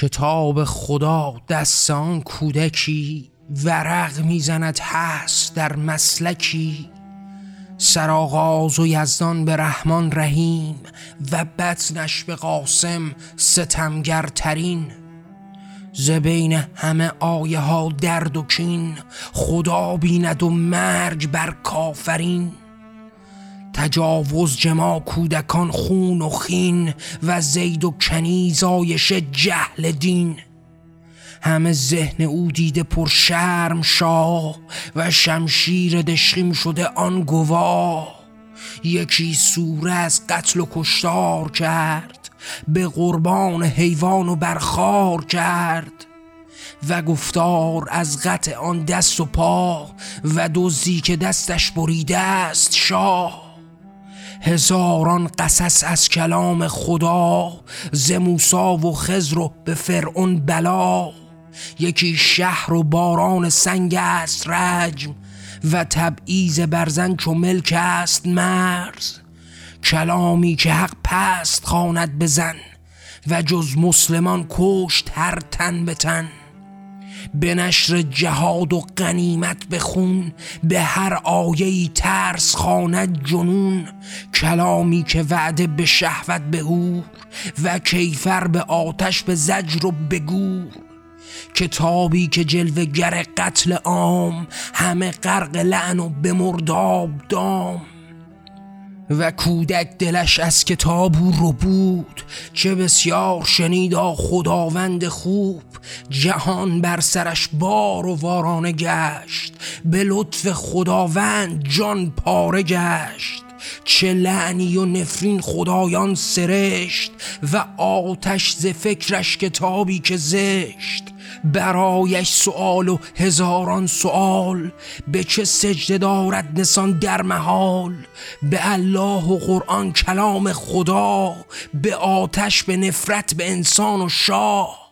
کتاب خدا دستان کودکی ورق می‌زند هست در مسلکی. سرآغاز و یزدان به رحمان رحیم و بطنش به قاسم ستمگرترین. ز بین همه آیه ها درد و کین خدا بیند و مرگ بر کافرین. تجاوز جما کودکان خون و خین و زید و کنیز آیش جهل دین. همه ذهن او دیده پر شرم شاه و شمشیر دشخیم شده آن گواه. یکی سوره از قتل و کشتار کرد به قربان حیوان و برخار کرد. و گفتار از قطع آن دست و پا و دزدی که دستش بریده است شاه. هزاران قصص از کلام خدا ز موسا و خزر و به فرعون بلا. یکی شهر و باران سنگ است رجم و تبعیز برزن چو ملک است مرز. کلامی که حق پست خواند بزن و جز مسلمان کشت هر تن به تن. به نشر جهاد و غنیمت بخون به هر آیه ترس خواند جنون. کلامی که وعده به شهوت به هور و کیفر به آتش به زجر و به گور. کتابی که جلوه گر قتل عام همه غرق لعن و به دام. و کودک دلش از کتاب او رو بود چه بسیار شنیدا خداوند خوب. جهان بر سرش بار و وارانه گشت به لطف خداوند جان پاره گشت. چه لعنی و نفرین خدایان سرشت و آتش ز فکرش کتابی که زشت. برایش سوال و هزاران سوال به چه سجده دارد نسان در محال؟ به الله و قرآن کلام خدا به آتش به نفرت به انسان و شاه.